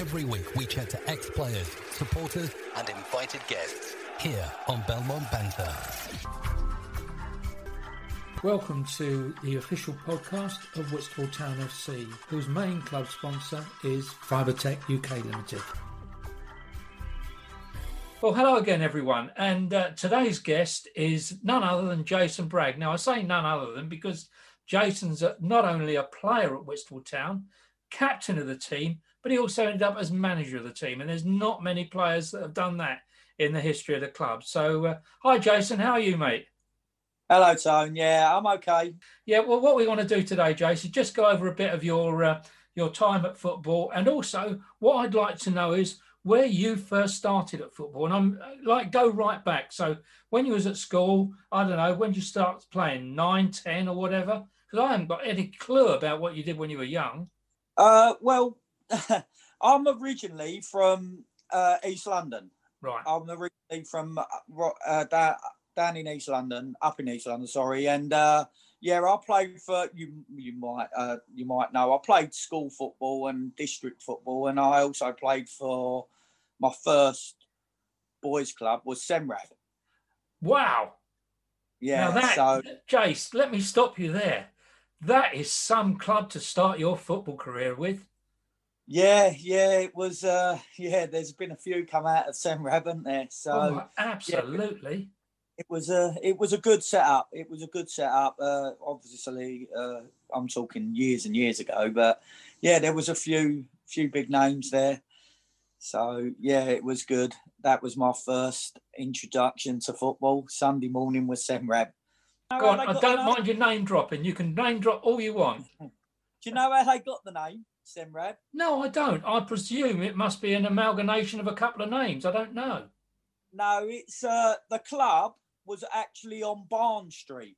Every week we chat to ex-players, supporters and invited guests here on Belmont Banter. Welcome to the official podcast of Whitstable Town FC, whose main club sponsor is Fibertech UK Limited. Well, hello again, everyone. And uh, today's guest is none other than Jason Bragg. Now, I say none other than because Jason's not only a player at Whitstable Town, captain of the team, but he also ended up as manager of the team. And there's not many players that have done that in the history of the club. So, uh, hi, Jason. How are you, mate? Hello, Tone. Yeah, I'm okay. Yeah, well, what we want to do today, Jason, just go over a bit of your uh, your time at football, and also what I'd like to know is where you first started at football. And I'm like, go right back. So when you was at school, I don't know, when did you start playing, nine, ten, or whatever? Because I haven't got any clue about what you did when you were young. Uh, well, I'm originally from uh, East London. Right. I'm originally from uh, uh, down, down in East London, up in East London, sorry. And uh, yeah, I played for you. You might uh, you might know I played school football and district football, and I also played for my first boys club was Senrab. Wow. Yeah. Now that, so Jace, let me stop you there. That is some club to start your football career with. Yeah, yeah, it was. Uh, yeah, there's been a few come out of Senrab, haven't there? So oh, absolutely. it was a it was a good setup. It was a good setup. Uh, obviously, uh, I'm talking years and years ago, but yeah, there was a few few big names there. So yeah, it was good. That was my first introduction to football. Sunday morning was Senrab. Go on, I don't mind your name dropping. You can name drop all you want. Do you know how they got the name Senrab? No, I don't. I presume it must be an amalgamation of a couple of names. I don't know. No, it's uh, the club was actually on Barn Street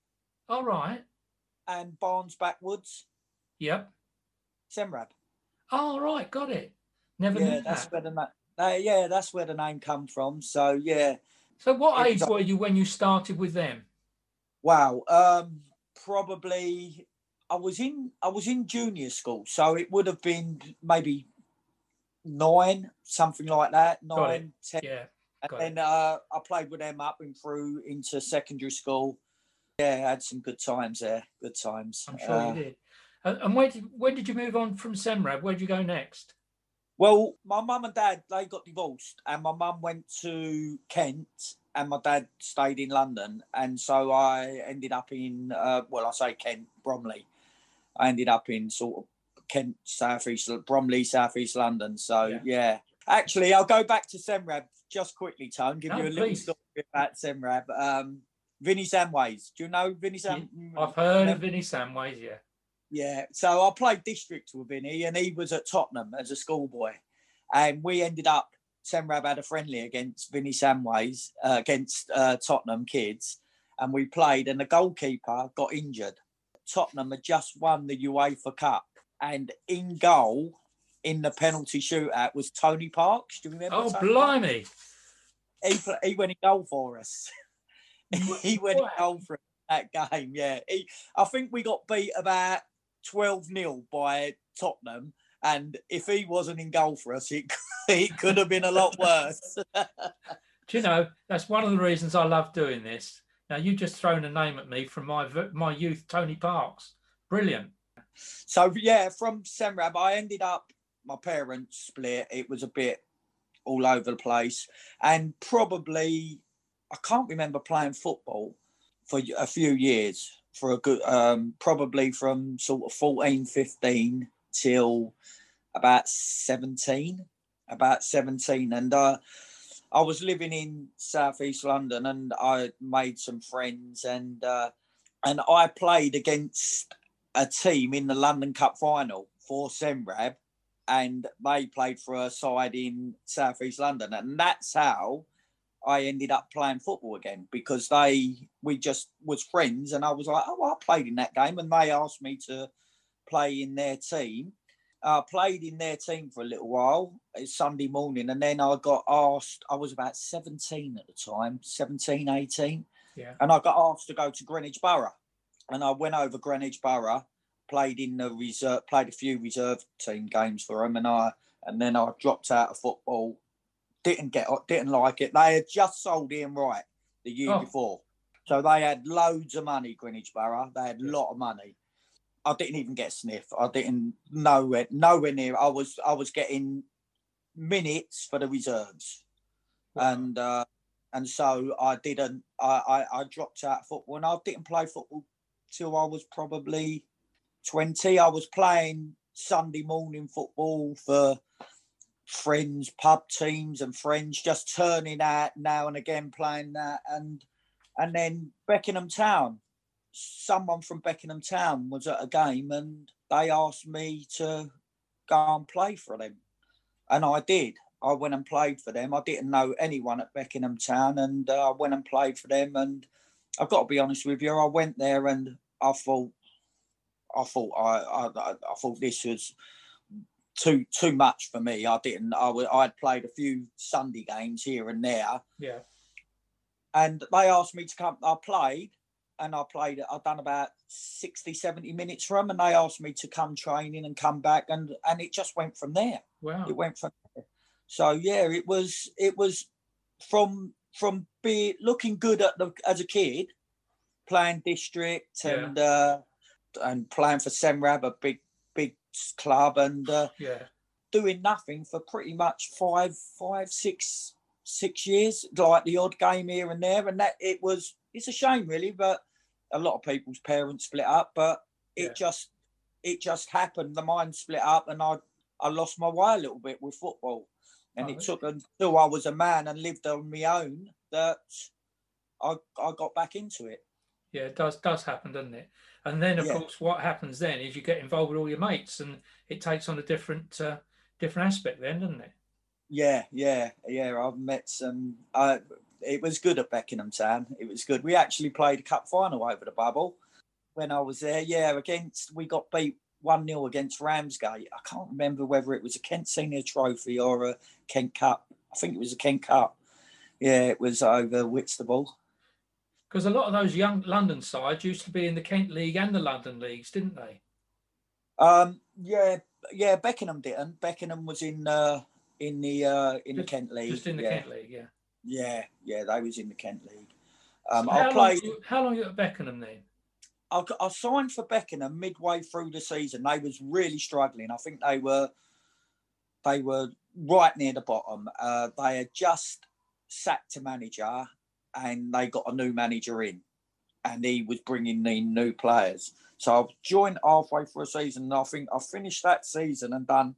All right. and Barnes Backwoods. Yep. Senrab. All right. Got it. Never Yeah, knew that's that. where the na- uh, yeah, that's where the name come from. So yeah, So, what age were you when you started with them? Wow. Um, probably I was in I was in junior school, so it would have been maybe nine, something like that. Nine, ten. Yeah. And got then uh, I played with them up and through into secondary school. Yeah, I had some good times there. Good times. I'm sure Uh, you did. And, when did when did you move on from Senrab? Where did you go next? Well, my mum and dad they got divorced, and my mum went to Kent, and my dad stayed in London, and so I ended up in uh, well, I say Kent, Bromley. I ended up in sort of Kent, southeast Bromley, southeast London. So Yeah. yeah. actually, I'll go back to Senrab just quickly, Tone. Give No, you a little please. story about Senrab. Um, Vinny Samways. Do you know Vinny Sam? I've heard of Vinny Samways. Yeah. Yeah, so I played district with Vinny, and he was at Tottenham as a schoolboy, and we ended up. Senrab had a friendly against Vinny Samways uh, against uh, Tottenham kids, and we played, and the goalkeeper got injured. Tottenham had just won the UEFA Cup, and in goal in the penalty shootout was Tony Parks. Do you remember? Oh, Tony Parks? blimey! He, he went in goal for us. he went in goal for that game. Yeah, he, I think we got beat about twelve 0 by Tottenham, and if he wasn't in goal for us, it it could have been a lot worse. Do you know that's one of the reasons I love doing this. Now you just thrown a name at me from my my youth, Tony Parks. Brilliant. so yeah, from Senrab, I ended up. My parents split. It was a bit all over the place, and probably I can't remember playing football for a few years. For a good, um, probably from sort of 14, 15 till about 17, about 17. And uh, I was living in southeast London and I made some friends and uh, and I played against a team in the London Cup final for Senrab and they played for a side in southeast London. And that's how I ended up playing football again because they we just was friends and I was like, oh, I played in that game and they asked me to play in their team. I played in their team for a little while. It's Sunday morning and then I got asked, I was about 17 at the time, 17, 18. Yeah. And I got asked to go to Greenwich Borough. And I went over Greenwich Borough, played in the reserve, played a few reserve team games for them and I and then I dropped out of football. Didn't get, uh, didn't like it. They had just sold Ian Wright the year Oh. before, so they had loads of money. Greenwich Borough, they had a lot of money. I didn't even get sniff. I didn't nowhere nowhere near. I was I was getting minutes for the reserves, and uh, and so I didn't. I, I I dropped out of football, and I didn't play football till I was probably twenty. I was playing Sunday morning football for friends, pub teams, and friends, just turning out now and again playing that, and and then Beckenham Town. Someone from Beckenham Town was at a game, and they asked me to go and play for them, and I did. I went and played for them. I didn't know anyone at Beckenham Town, and uh, I went and played for them. And I've got to be honest with you, I went there and I thought, I thought, I, I, I thought this was too too much for me. I didn't. I I'd played a few Sunday games here and there, Yeah. and they asked me to come. I played, and I played. it. I've done about 60, 70 minutes for them, and they asked me to come training and come back, and and it just went from there Wow. it went from there. So yeah, it was it was from from be looking good at the as a kid, playing district Yeah. and uh, and playing for Senrab, a big big club, and uh, Yeah. doing nothing for pretty much five five six six years, like the odd game here and there, and that it was it's a shame really, but a lot of people's parents split up, but it Yeah. just it just happened. The mind split up, and I I lost my way a little bit with football, and Oh, it took until I was a man and lived on my own that I I got back into it. Yeah, it does does happen, doesn't it? And then, of Yeah. course, what happens then is you get involved with all your mates, and it takes on a different uh, different aspect, then, doesn't it? Yeah, yeah, yeah. I've met some. Uh, it was good at Beckenham Town. It was good. We actually played a cup final over the bubble when I was there. Yeah, against we got beat one 0 against Ramsgate. I can't remember whether it was a Kent Senior Trophy or a Kent Cup. I think it was a Kent Cup. Yeah, it was over Whitstable. Because a lot of those young London sides used to be in the Kent League and the London leagues, didn't they? Um, yeah, yeah. Beckenham didn't. Beckenham was in uh, in the uh, in the Kent League. Just in the yeah. Kent League, yeah. Yeah, yeah. They was in the Kent League. Um, So I how, played. long, you- how long you at Beckenham then? I, I signed for Beckenham midway through the season. They was really struggling. I think they were they were right near the bottom. Uh, they had just sacked a manager, and they got a new manager in, and he was bringing in new players. So I joined halfway through a season, and I think I finished that season and done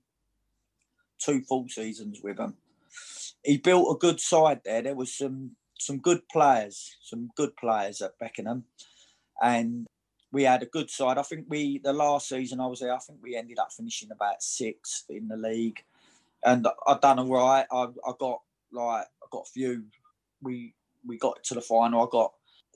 two full seasons with him. He built a good side there. There was some some good players, some good players at Beckenham, and we had a good side. I think we the last season I was there, I think we ended up finishing about sixth in the league, and I done all right. I I got like I got a few. We we got to the final. I got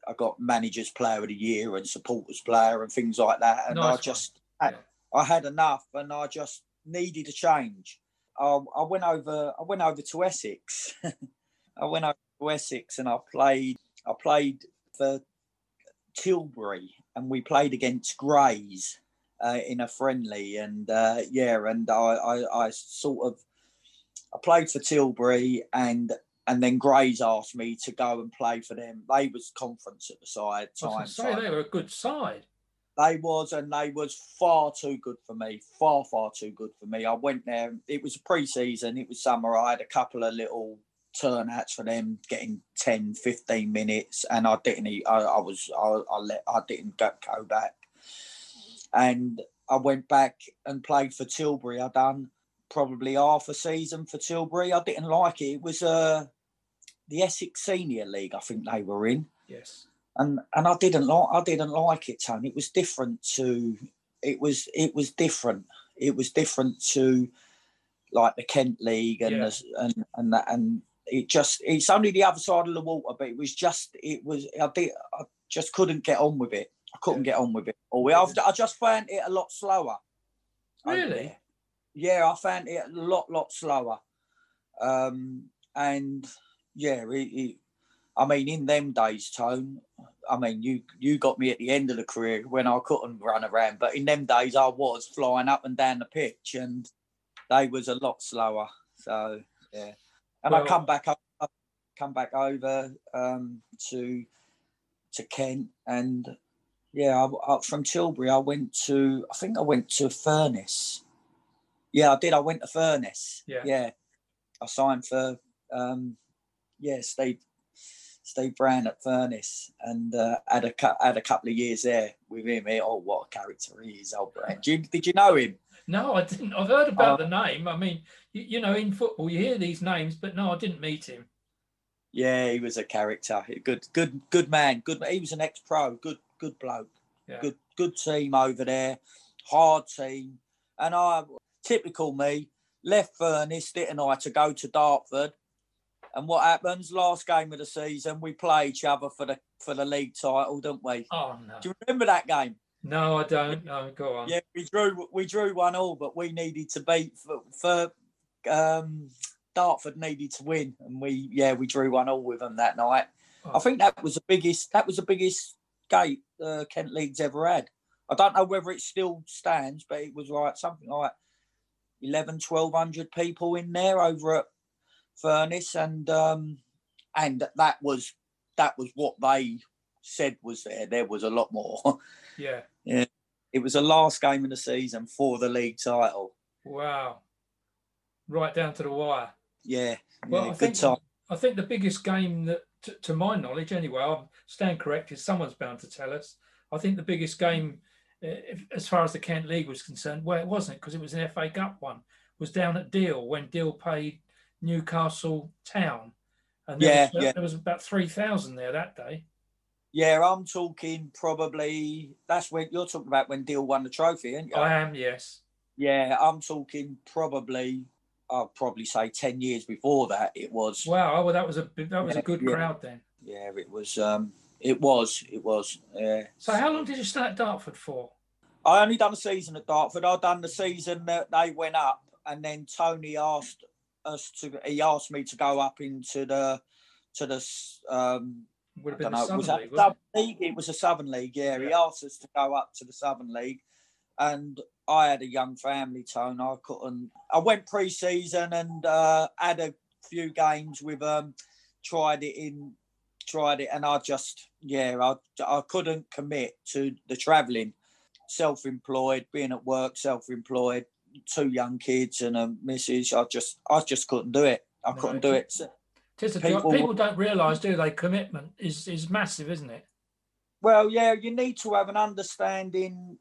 I got managers player of the year and supporters player and things like that. And Nice I just had, I had enough, and I just needed a change. I, I went over I went over to Essex. I went over to Essex and I played I played for Tilbury and we played against Grays uh, in a friendly and uh, yeah and I, I I sort of I played for Tilbury and and then Grays asked me to go and play for them. They was conference at the side I was time. say so they were a good side. They was and they was far too good for me far far too good for me. I went there it was pre-season it was summer i had a couple of little turnouts for them getting 10 15 minutes and i didn't I, I was I, I let i didn't go, go back. And i went back and played for tilbury. I done probably half a season for tilbury. I didn't like it. It was uh the essex senior league i think they were in. Yes. And and I didn't like I didn't like it, Tony. It was different to it was it was different. It was different to like the Kent League and Yeah. the, and and that and it just it's only the other side of the water, but it was just it was I did I just couldn't get on with it. I couldn't Yeah. get on with it. Or I, I just found it a lot slower. Really? Yeah, I found it a lot lot slower. Um and yeah, it, it, I mean, in them days, Tone. I mean, you you got me at the end of the career when I couldn't run around, but in them days, I was flying up and down the pitch, and they was a lot slower. So yeah, and Well- I come back up, come back over um, to to Kent, and yeah, I, I, from Tilbury, I went to I think I went to Furnace. Yeah, I did. I went to Furnace. Yeah. yeah. I signed for um, yeah Steve Steve Brown at Furnace, and uh, had a had a couple of years there with him. He- Oh, what a character he is, old Brown. Did you, did you know him? No, I didn't. I've heard about Oh. the name. I mean, you, you know, in football, you hear these names, but no, I didn't meet him. Yeah, he was a character. Good, good, good man. Good. He was an ex-pro. Good, good bloke. Yeah. Good, good team over there. Hard team. And I, typical me, left Furnace, didn't I, to go to Dartford. And what happens? Last game of the season, we play each other for the for the league title, don't we? Oh no, Do you remember that game? no, I don't. No, go on. Yeah, we drew we drew one all, but we needed to beat for, for um, Dartford needed to win, and we yeah we drew one all with them that night. I Oh. think that was the biggest that was the biggest gate uh, Kent League's ever had. I don't know whether it still stands, but it was like something like 11, 1200 people in there over at Furnace, and um, and that was that was what they said was there. There was a lot more. Yeah. yeah. it was the last game of the season for the league title. Wow. Right down to the wire. Yeah, Well, yeah I good think time. I think the biggest game that, to, to my knowledge, anyway, I'll stand corrected. Someone's bound to tell us. I think the biggest game, uh, if, as far as the Kent League was concerned, well, it wasn't because it was an FA Cup one. Was down at Deal when Deal played Newcastle Town, and there, Yeah, was, yeah. there was about three thousand there that day. Yeah, I'm talking probably. That's when you're talking about when Deal won the trophy, aren't you? I am, yes. Yeah, I'm talking probably. I'll probably say ten years before that. It was. Wow, well, that was a that was a good yeah. crowd then. Yeah, it was. Um, it was. It was. Yeah. So, how long did you stay at Dartford for? I only done a season at Dartford. I done the season that they went up, and then Tony asked us to. He asked me to go up into the to the um, Would have been know. Was Southern that League, League? It was a Southern League. Yeah, he asked us to go up to the Southern League, and I had a young family, Tone. I couldn't. I went pre-season and uh, had a few games with um, tried it in, tried it, and I just yeah, I I couldn't commit to the travelling. Self-employed, being at work, self-employed, two young kids and a missus. I just I just couldn't do it. I No, couldn't do it. it? Tis a people- People don't realise, do they? Commitment is is massive, isn't it? Well, yeah, you need to have an understanding,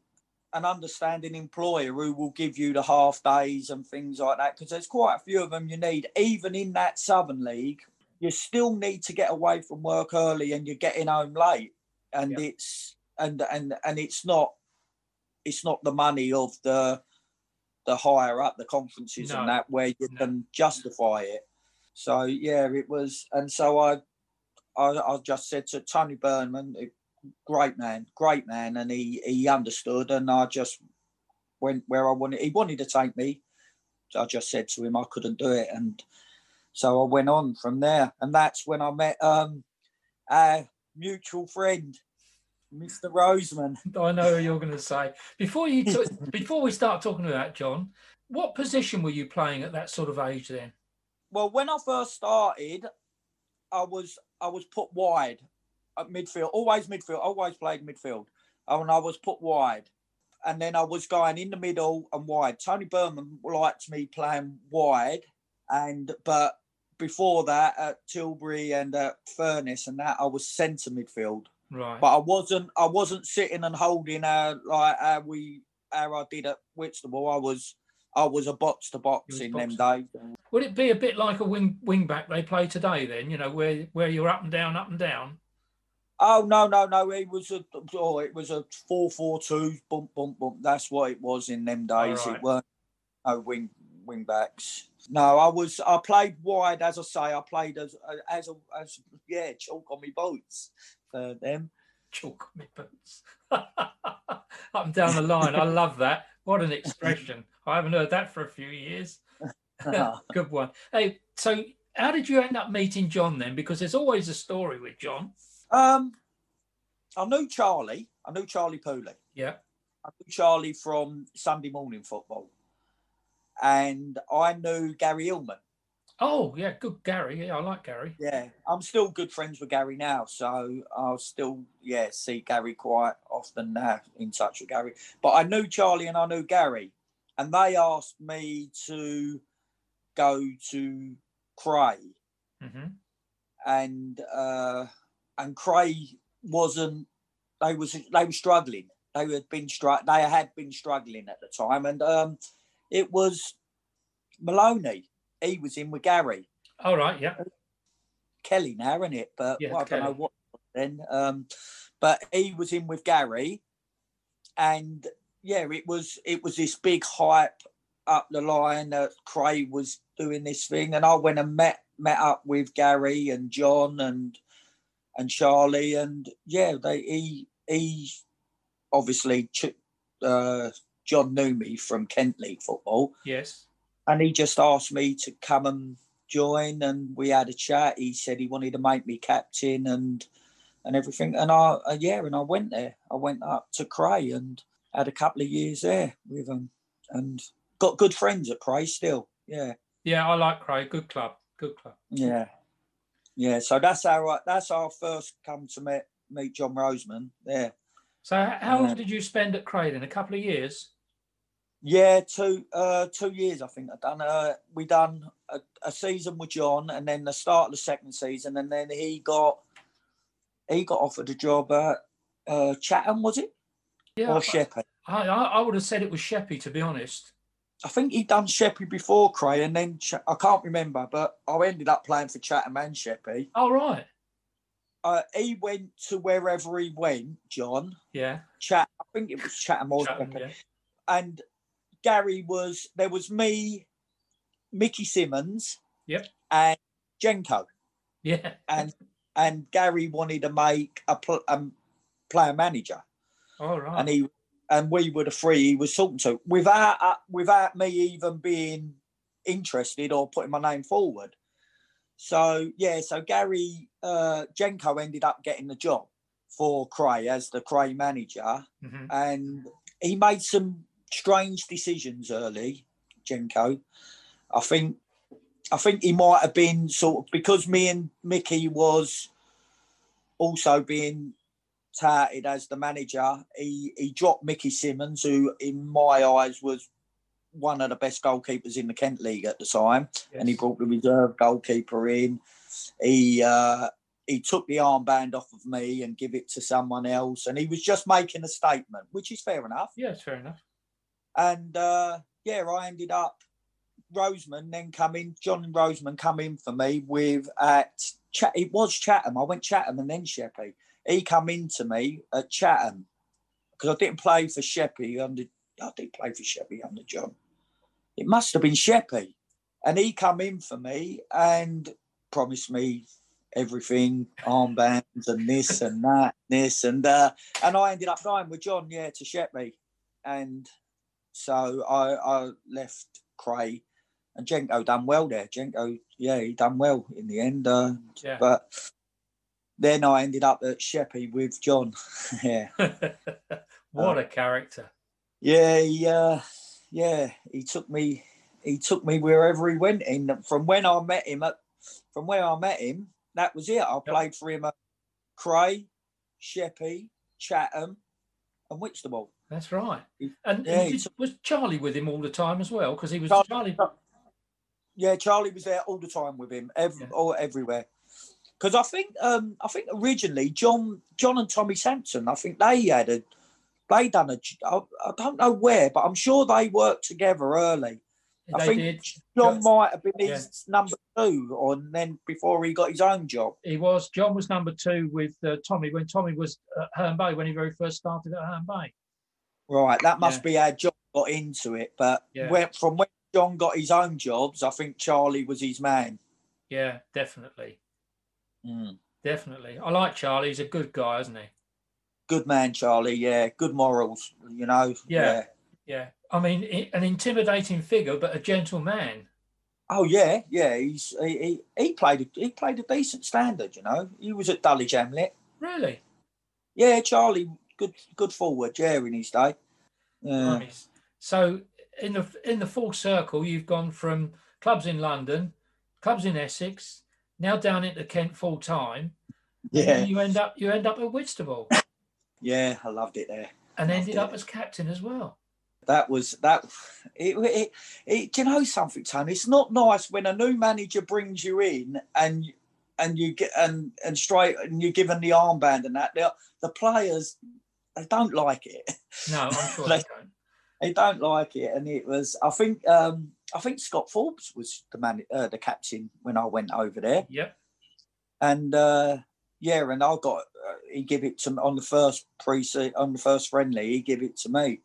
an understanding employer who will give you the half days and things like that. Because there's quite a few of them you need. Even in that Southern League, you still need to get away from work early, and you're getting home late. And Yeah. it's and and and it's not, it's not the money of the, the higher up the conferences No. and that where you No. can justify it. So yeah, it was, and so I, I, I just said to Tony Burman, great man, great man, and he he understood, and I just went where I wanted. He wanted to take me. So I just said to him I couldn't do it, and so I went on from there, and that's when I met um our mutual friend, Mr. Roseman. I know who you're going to say. Before you t- before we start talking about John, what position were you playing at that sort of age then? Well, when I first started, I was I was put wide at midfield, always midfield, always played midfield, and I was put wide, and then I was going in the middle and wide. Tony Burman liked me playing wide, and but before that at Tilbury and at Furness and that I was centre midfield, Right. but I wasn't I wasn't sitting and holding uh like how we how I did at Whitstable. I was I was a box to box in them days. Would it be a bit like a wing wing back they play today then? You know, where where you're up and down, up and down. Oh no, no, no! It was a oh, it was a four four two bump bump bump. That's what it was in them days. Alright. It weren't no wing wing backs. No, I was I played wide as I say. I played as as a as yeah chalk on my boots for them. Chalk on my boots. up and down the line. I love that. What an expression. I haven't heard that for a few years. Good one. Hey, so how did you end up meeting John then? Because there's always a story with John. Um, I knew Charlie. I knew Charlie Pooley. Yeah. I knew Charlie from Sunday morning football, and I knew Gary Illman. Oh yeah, good Gary. Yeah, I like Gary. Yeah, I'm still good friends with Gary now, so I'll still yeah see Gary quite often now in touch with Gary. But I knew Charlie and I knew Gary, and they asked me to go to Cray, hmm and uh, and Cray wasn't. They was they were struggling. They had been str- They had been struggling at the time, and um, it was Maloney. He was in with Gary. All right. Yeah. Kelly now, isn't it? But Yeah, well, I don't know what then. Um, but he was in with Gary, and yeah, it was it was this big hype up the line that Cray was doing this thing, and I went and met met up with Gary and John and and Charlie, and yeah, they he he obviously ch- uh, John knew me from Kent League football, Yes. and he just asked me to come and join and we had a chat he said he wanted to make me captain and and everything and i uh, yeah and i went there i went up to cray and had a couple of years there with him and got good friends at cray still yeah Yeah, I like Cray. Good club. Good club. yeah yeah so that's how I, that's how I first come to meet meet john roseman there So how long did you spend at Craydon? A couple of years. Yeah, two uh two years I think I done. Uh, we done a, a season with John, and then the start of the second season, and then he got he got offered a job at uh, Chatham, was it Yeah. or Sheppey? I, I would have said it was Sheppey, to be honest. I think he'd done Sheppey before Cray, and then I can't remember, but I ended up playing for Chatham and Sheppey. Oh right. Uh, he went to wherever he went, John. Yeah. Chat, I think it was Chatham or Chatham, Sheppey. yeah. and Gary was there was me, Mickey Simmons, Yep. and Jenko, Yeah. and and Gary wanted to make a pl- um, player manager, All right. and he and we were the three he was talking to without uh, without me even being interested or putting my name forward. So yeah, so Gary uh, Jenko ended up getting the job for Cray as the Cray manager Mhm. and he made some strange decisions early, Jenko. I think I think he might have been sort of because me and Mickey was also being touted as the manager. He he dropped Mickey Simmons, who in my eyes was one of the best goalkeepers in the Kent League at the time, and he brought the reserve goalkeeper in. He uh, he took the armband off of me and give it to someone else, and he was just making a statement, which is fair enough. Yeah, it's fair enough. And uh, yeah, I ended up Roseman then coming, in. John Roseman come in for me with at Chat. It was Chatham. I went Chatham and then Sheppey. He come in to me at Chatham because I didn't play for Sheppey under. I did play for Sheppey under John. It must have been Sheppey, and he come in for me and promised me everything, armbands and this and that, this and uh, and I ended up going with John, yeah, to Sheppey, and so I, I left Cray, and Jenko done well there. Jenko, yeah, he done well in the end. Uh, Yeah. but then I ended up at Sheppey with John. yeah, what a character. yeah, he, uh, yeah. He took me. He took me wherever he went. In from when I met him at, from where I met him, that was it. I played for him at Cray, Sheppey, Chatham, and Whitstable. That's right. And, yeah, he was Charlie with him all the time as well? Because he was Charlie- Charlie. Yeah, Charlie was there all the time with him, ev- Yeah. all everywhere. Because I think, um, I think originally John, John and Tommy Sampson, I think they had a, they done a, I, I don't know where, but I'm sure they worked together early. I They think did. John might have been his number two, or then before he got his own job. He was. John was number two with uh, Tommy when Tommy was at Herne Bay when he very first started at Herne Bay. Right, that must be how John got into it. But Yeah. when, from when John got his own jobs, I think Charlie was his man. Yeah, definitely, Mm. definitely. I like Charlie. He's a good guy, isn't he? Good man, Charlie. Yeah, good morals. You know. Yeah. Yeah. I mean, an intimidating figure, but a gentle man. Oh yeah, yeah. He's he, he, he played a- he played a decent standard. You know, he was at Dulwich Hamlet. Really. Yeah, Charlie, good good forward. Yeah, in his day. Yeah. Nice. So in the in the full circle, you've gone from clubs in London, clubs in Essex, now down into Kent full time. Yeah, you end up you end up at Whitstable. Yeah, I loved it there. And loved ended it. up as captain as well. That was that. It, it, it, do you know something, Tony? It's not nice when a new manager brings you in and and you get and and straight and you're given the armband and that. The players they don't like it. No, I'm sure they, they don't. They don't like it, and it was. I think. um I think Scott Forbes was the man, uh, the captain when I went over there. Yep. And uh, yeah, and I got uh, he gave it to me on the first pre on the first friendly. He gave it to me,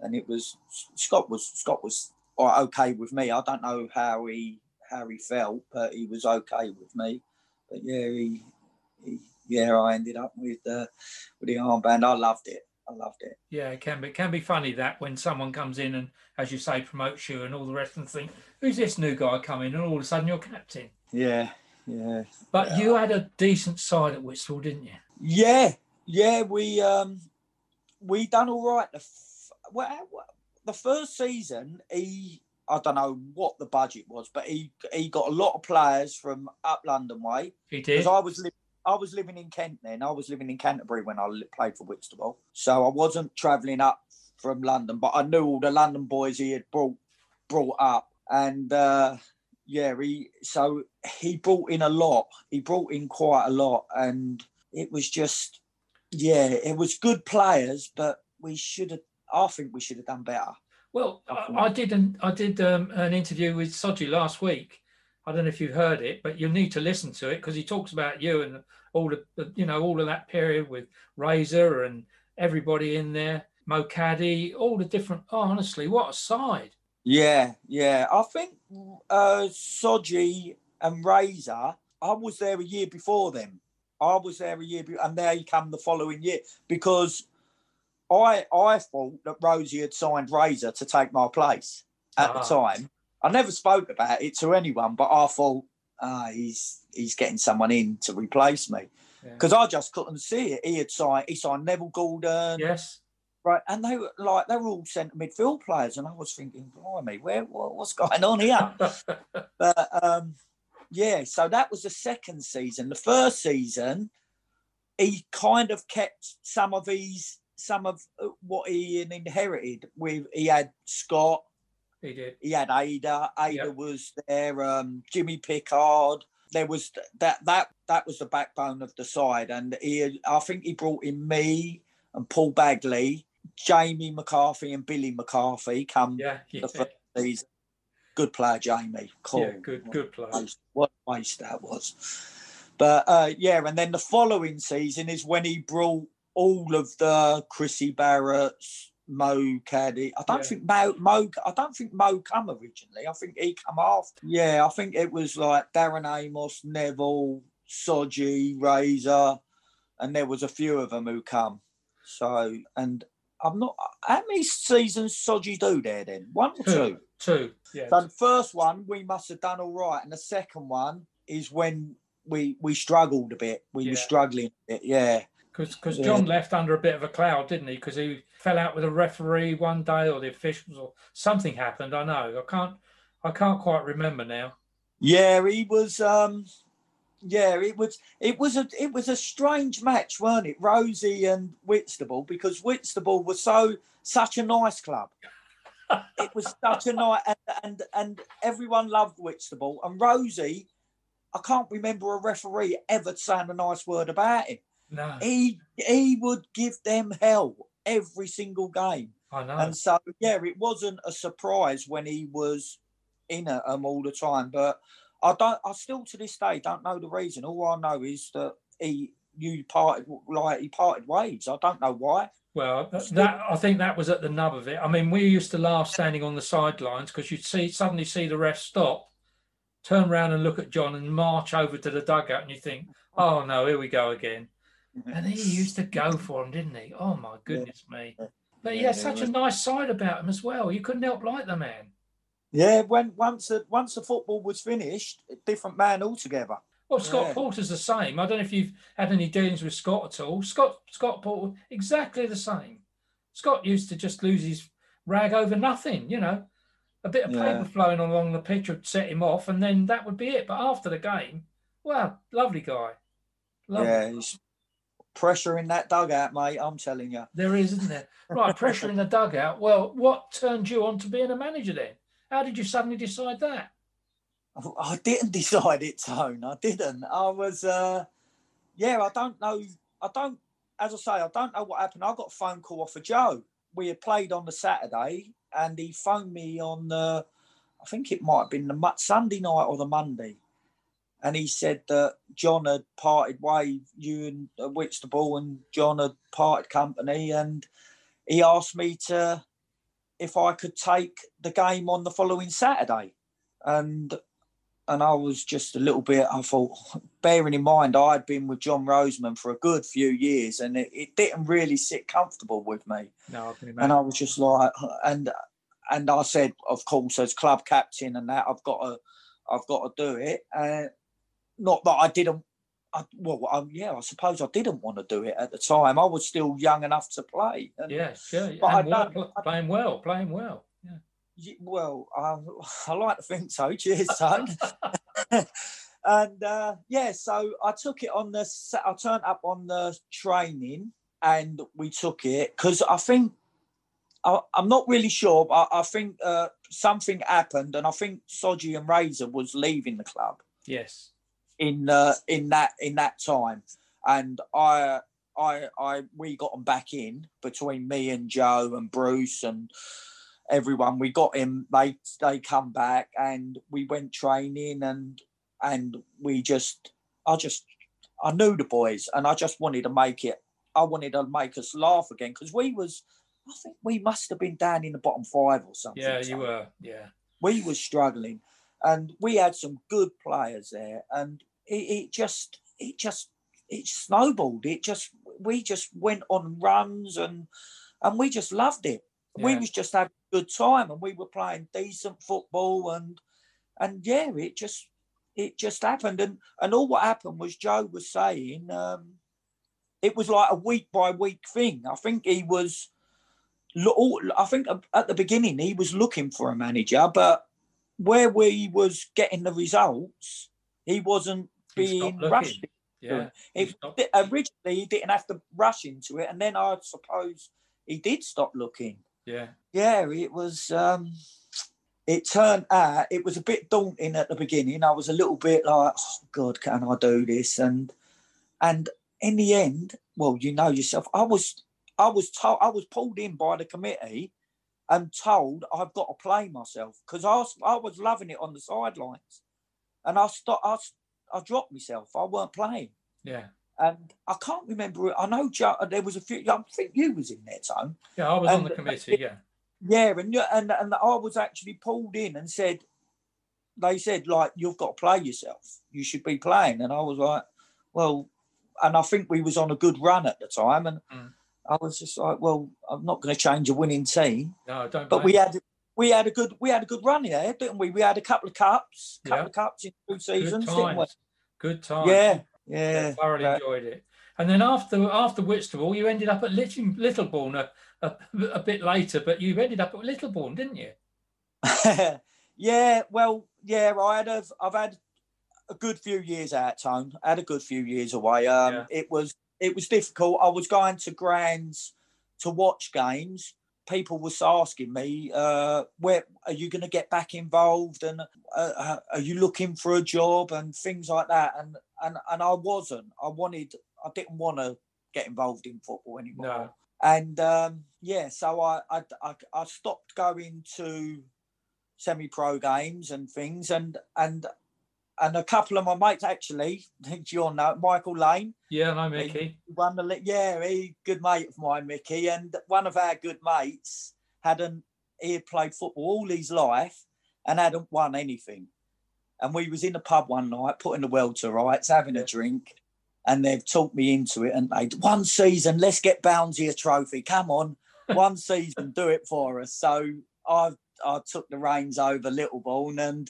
and it was Scott was Scott was okay with me. I don't know how he how he felt, but he was okay with me. But yeah, he, he yeah, I ended up with the with the armband. I loved it. I loved it. Yeah, it can be it can be funny that when someone comes in and, as you say, promotes you and all the rest, and think, who's this new guy coming? And all of a sudden you're captain. Yeah, yeah. But yeah. you had a decent side at Whitstable, didn't you? Yeah, yeah. We um we done all right. The f- well, the first season, he I don't know what the budget was, but he he got a lot of players from up London way. He did. Because I was living I was living in Kent then. I was living in Canterbury when I played for Whitstable, so I wasn't travelling up from London, but I knew all the London boys he had brought brought up, and uh, yeah, he so he brought in a lot. He brought in quite a lot, and it was just yeah, it was good players, but we should have. I think we should have done better. Well, I, I did an I did um, an interview with Soji last week. I don't know if you've heard it, but you'll need to listen to it because he talks about you and all the you know all of that period with Razor and everybody in there, Mo Caddy, all the different. Oh, honestly, what a side! Yeah, yeah. I think uh, Soji and Razor. I was there a year before them. I was there a year, before, and they come the following year because I I thought that Rosie had signed Razor to take my place at the ah. time. I never spoke about it to anyone, but I thought ah, he's he's getting someone in to replace me because yeah. I just couldn't see it. He had signed he signed Neville Gordon. Yes. Right, and they were like they were all centre midfield players, and I was thinking, blimey, where what, what's going on here? but um, yeah, so that was the second season. The first season, he kind of kept some of his some of uh, what he inherited. With he had Scott, he did. He had Ada. Ada yep. was there. Um, Jimmy Pickard. There was that that that was the backbone of the side, and he I think he brought in me and Paul Bagley, Jamie McCarthy, and Billy McCarthy. Come yeah, yeah. the first season. Good player, Jamie. Cool. Yeah, good, good player. What a waste that was. But uh, yeah, and then the following season is when he brought all of the Chrissy Barrett's, Mo Caddy. I don't yeah. think Mo, Mo. I don't think Mo come originally. I think he come after. Yeah, I think it was like Darren Amos, Neville, Soji, Razor, and there was a few of them who come. So, and I'm not. How many seasons Soji do there then? One or two? Two. Yeah. So the first one we must have done all right, and the second one is when we we struggled a bit. We yeah. were struggling a bit. Yeah because John left under a bit of a cloud, didn't he? Because he fell out with a referee one day, or the officials, or something happened. I know. I can't. I can't quite remember now. Yeah, he was. um Yeah, it was. It was a. It was a strange match, weren't it? Rosie and Whitstable, because Whitstable was so such a nice club. it was such a nice, and, and and everyone loved Whitstable, and Rosie. I can't remember a referee ever saying a nice word about him. No. He he would give them hell every single game. I know. And so yeah, it wasn't a surprise when he was in at them all the time. But I don't I still to this day don't know the reason. All I know is that he you parted like he parted ways. I don't know why. Well, that I think that was at the nub of it. I mean, we used to laugh standing on the sidelines because you'd see suddenly see the ref stop, turn around and look at John and march over to the dugout, and you think, "Oh no, here we go again." And he used to go for him, didn't he? Oh my goodness yeah. me! But he had such a nice side about him as well. You couldn't help like the man. Yeah, when once the, once the football was finished, a different man altogether. Well, Scott yeah. Porter's the same. I don't know if you've had any dealings with Scott at all. Scott Scott Porter, exactly the same. Scott used to just lose his rag over nothing, you know. A bit of Yeah. paper flowing along the pitch would set him off, and then that would be it. But after the game, wow, lovely guy. Lovely. Yeah, he's pressure in that dugout, mate. I'm telling you. There is, isn't there? Right, pressure in the dugout. Well, what turned you on to being a manager then? How did you suddenly decide that? I didn't decide it, Tone. I didn't. I was, uh, yeah, I don't know. I don't, as I say, I don't know what happened. I got a phone call off of Joe. We had played on the Saturday and he phoned me on the, I think it might have been the Sunday night or the Monday. And he said that John had parted way, you and uh, Whitstable and John had parted company. And he asked me to, if I could take the game on the following Saturday. And and I was just a little bit. I thought, bearing in mind, I'd been with John Roseman for a good few years, and it, it didn't really sit comfortable with me. No, I can And. I was just like, and and I said, of course, as club captain and that, I've got to, I've got to do it. Uh, not that I didn't. I, well, I, yeah, I suppose I didn't want to do it at the time. I was still young enough to play. And, yeah, sure. But I and well, I- playing well, playing well. Yeah. Ye- Well, I, I like to think so. Cheers, son. and uh, yeah, so I took it on the. I turned up on the training, and we took it because I think I, I'm not really sure, but I, I think uh, something happened, and I think Soji and Razor was leaving the club Yes. In uh, in that in that time, and I I I we got him back in between me and Joe and Bruce and everyone. We got him. They they come back and we went training and and we just I just I knew the boys and I just wanted to make it. I wanted to make us laugh again because we was. I think we must have been down in the bottom five or something. Yeah, you so were. Yeah. we were struggling and we had some good players there and it, it just it just it snowballed. It just we just went on runs and and we just loved it. We was just having a good time and we were playing decent football and and yeah it just it just happened. And and all what happened was joe was saying um it was like a week by week thing. I think he was I think at the beginning he was looking for a manager, but where we was getting the results, he wasn't He being rushed. Yeah. He, he originally, he didn't have to rush into it, and then I suppose he did stop looking. Yeah. Yeah, it was. Um, it turned out it was a bit daunting at the beginning. I was a little bit like, "Oh God, can I do this?" And and in the end, well, you know yourself, I was I was told I was pulled in by the committee and told I've got to play myself because I was, I was loving it on the sidelines, and I stopped. I, I dropped myself. I weren't playing. Yeah. And I can't remember. I know Joe, there was a few. I think you was in there, Tom. Yeah. I was on the committee. Yeah. Yeah, and you- and and I was actually pulled in and said, they said like you've got to play yourself. You should be playing, and I was like, well, and I think we was on a good run at the time, and Mm. I was just like, well, I'm not going to change a winning team, No, I don't. but we you. had we had a good we had a good run here, didn't we? We had a couple of cups, couple Yeah. of cups in two seasons, didn't times. Good times. Yeah, Yeah, thoroughly yeah. enjoyed it. And then after after Whitstable, you ended up at Little, Littlebourne a, a, a bit later, but you ended up at Littlebourne, didn't you? yeah, well, yeah, I had a, I've had a good few years out tone. I had a good few years away. Um, Yeah. It was it was difficult. I was going to Grands to watch games. People was asking me, uh, "Where are you going to get back involved?" And uh, uh, are you looking for a job and things like that? And and and I wasn't. I wanted. I didn't want to get involved in football anymore No. and um, yeah, so I, I I I stopped going to semi-pro games and things, and and and a couple of my mates actually, you'll know Michael Lane, Yeah, no, Mickey. he won the yeah, he good mate of mine, Mickey, and one of our good mates hadn't he had played football all his life and hadn't won anything, and we was in the pub one night putting the world to rights, having a drink. And they've talked me into it, and they one season. Let's get Bounty a trophy. Come on, one season, do it for us. So I I took the reins over Littlebourne, and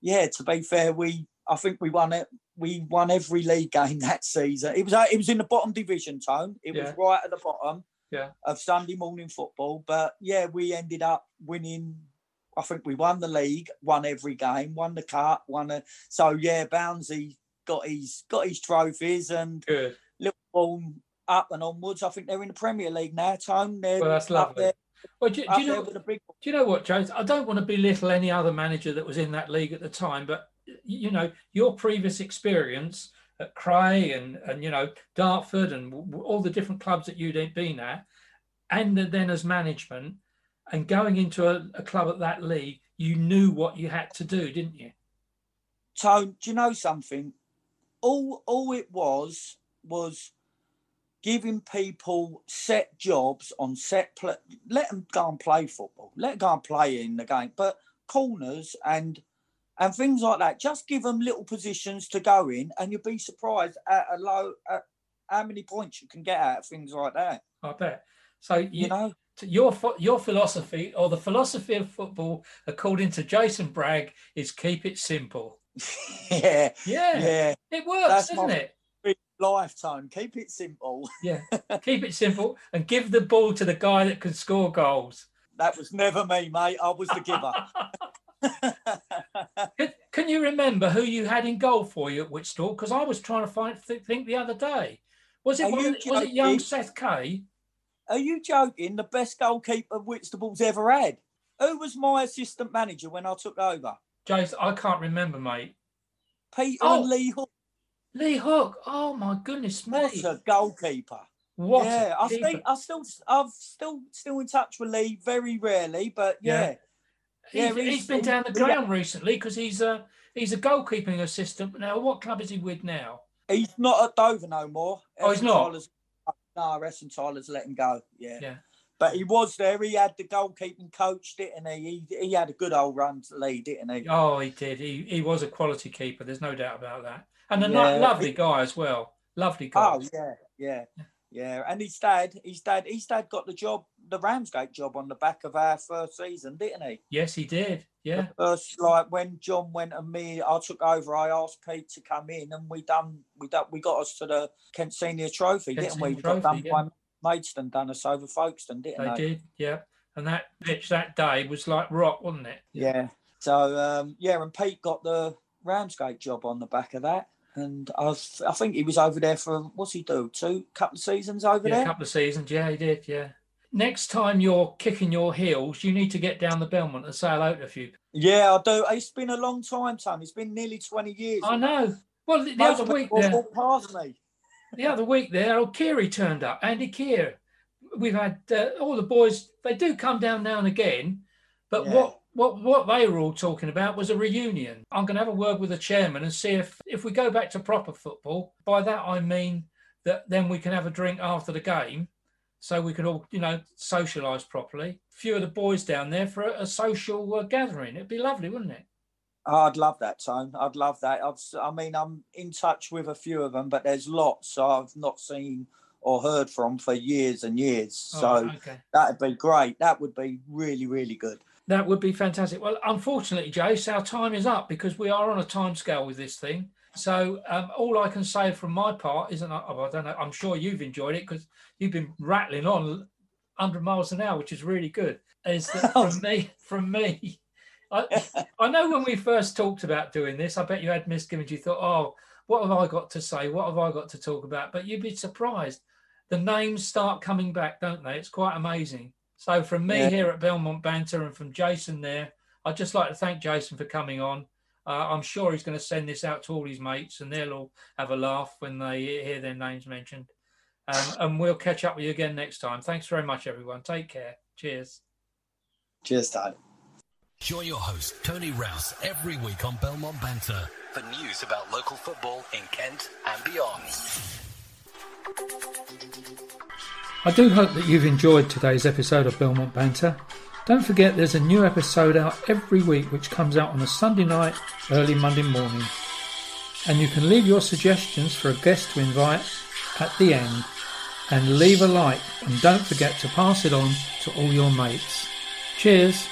yeah, to be fair, we I think we won it. We won every league game that season. It was uh, it was in the bottom division, Tone. It was right at the bottom, yeah. of Sunday morning football. But yeah, we ended up winning. I think we won the league, won every game, won the cup, won a. So yeah, Bouncy got his got his trophies and Good. Liverpool up and onwards. I think they're in the Premier League now, Tone. They're Well, that's up lovely. there, Well, do, do you know? Do you know what, Jones? I don't want to belittle any other manager that was in that league at the time, but you know your previous experience at Cray and and you know Dartford and all the different clubs that you'd been at, and then as management, and going into a, a club at that league, you knew what you had to do, didn't you? Tone, do you know something? All all it was was giving people set jobs on set play. Let them go and play football. Let them go and play in the game. But corners and and things like that. Just give them little positions to go in, and you'll be surprised at a low at how many points you can get out of things like that. I bet. So you, You know, your your philosophy or the philosophy of football, according to Jason Bragg, is keep it simple. yeah, Yeah, yeah. it works, That's doesn't my- it? Lifetime. Keep it simple. Yeah, keep it simple and give the ball to the guy that can score goals. That was never me, mate. I was the giver. Can, can you remember who you had in goal for you at Wichita? Because I was trying to find th- think the other day. Was it one was it young? Seth Kay? Are you joking? The best goalkeeper Whitstable's ever had. Who was my assistant manager when I took over? Jace, I can't remember, mate. Peter Oh. and Lee Hook Lee Hook. Oh my goodness me! was a goalkeeper. What? yeah, I think I still, I'm still, still in touch with Lee very rarely, but yeah, He's, yeah, he's he's- been down the yeah. ground recently because he's a he's a goalkeeping assistant now. What club is he with now? he's not at Dover no more. Oh, he's not? Tyler's, no, Essen Tyler's let him go. Yeah. Yeah. But he was there. He had the goalkeeping coach, didn't he? He, he had a good old run to Lee, didn't he? Oh, he did. He he was a quality keeper. There's no doubt about that. And a Yeah. lovely guy as well. Lovely guy. Oh yeah, yeah, yeah. And his dad, his dad, his dad got the job, the Ramsgate job on the back of our first season, didn't he? Yes, he did. Yeah. The first, like when John went and me, I took over. I asked Pete to come in, and we done, we done, we got us to the Kent Senior Trophy, Kent didn't we? We got done by Maidstone, done us over Folkestone, didn't They they? did. Yeah. And that pitch that day was like rock, wasn't it? Yeah. So um, yeah, and Pete got the Ramsgate job on the back of that. And I, I think he was over there for what's he do? Two couple of seasons over Yeah, a there. couple of seasons. Yeah, he did. Yeah. Next time you're kicking your heels, you need to get down the Belmont and say hello to a few. Yeah, I do. It's been a long time, Tom. It's been nearly 20 years. I know. Well, the, the other week there, past me. the other week there, old Kiri turned up. Andy Keir. We've had uh, all the boys. They do come down now and again, but Yeah. what what what they were all talking about was a reunion. I'm going to have a word with the chairman and see if if we go back to proper football. By that I mean that then we can have a drink after the game, so we can all you know socialise properly. A few of the boys down there for a, a social uh, gathering. It'd be lovely, wouldn't it? Oh, I'd love that, Tone. I'd love that. I've, I mean, I'm in touch with a few of them, but there's lots I've not seen or heard from for years and years. So Oh, okay. that'd be great. That would be really, really good. That would be fantastic. Well, unfortunately, Jace, our time is up because we are on a time scale with this thing. So um, all I can say from my part is, and I, I don't know, I'm sure you've enjoyed it because you've been rattling on 100 miles an hour, which is really good. Is that from me, from me, I, I know when we first talked about doing this, I bet you had misgivings. You thought, oh, what have I got to say? What have I got to talk about? But you'd be surprised. The names start coming back, don't they? It's quite amazing. So from me Yeah. here at Belmont Banter and from Jason there, I'd just like to thank Jason for coming on. Uh, I'm sure he's going to send this out to all his mates and they'll all have a laugh when they hear their names mentioned. Um, and we'll catch up with you again next time. Thanks very much, everyone. Take care. Cheers. Cheers, Tone. Join your host, Tony Rouse, every week on Belmont Banter for news about local football in Kent and beyond. I do hope that you've enjoyed today's episode of Belmont Banter. Don't forget there's a new episode out every week which comes out on a Sunday night, early Monday morning. And you can leave your suggestions for a guest to invite at the end. And leave a like and don't forget to pass it on to all your mates. Cheers!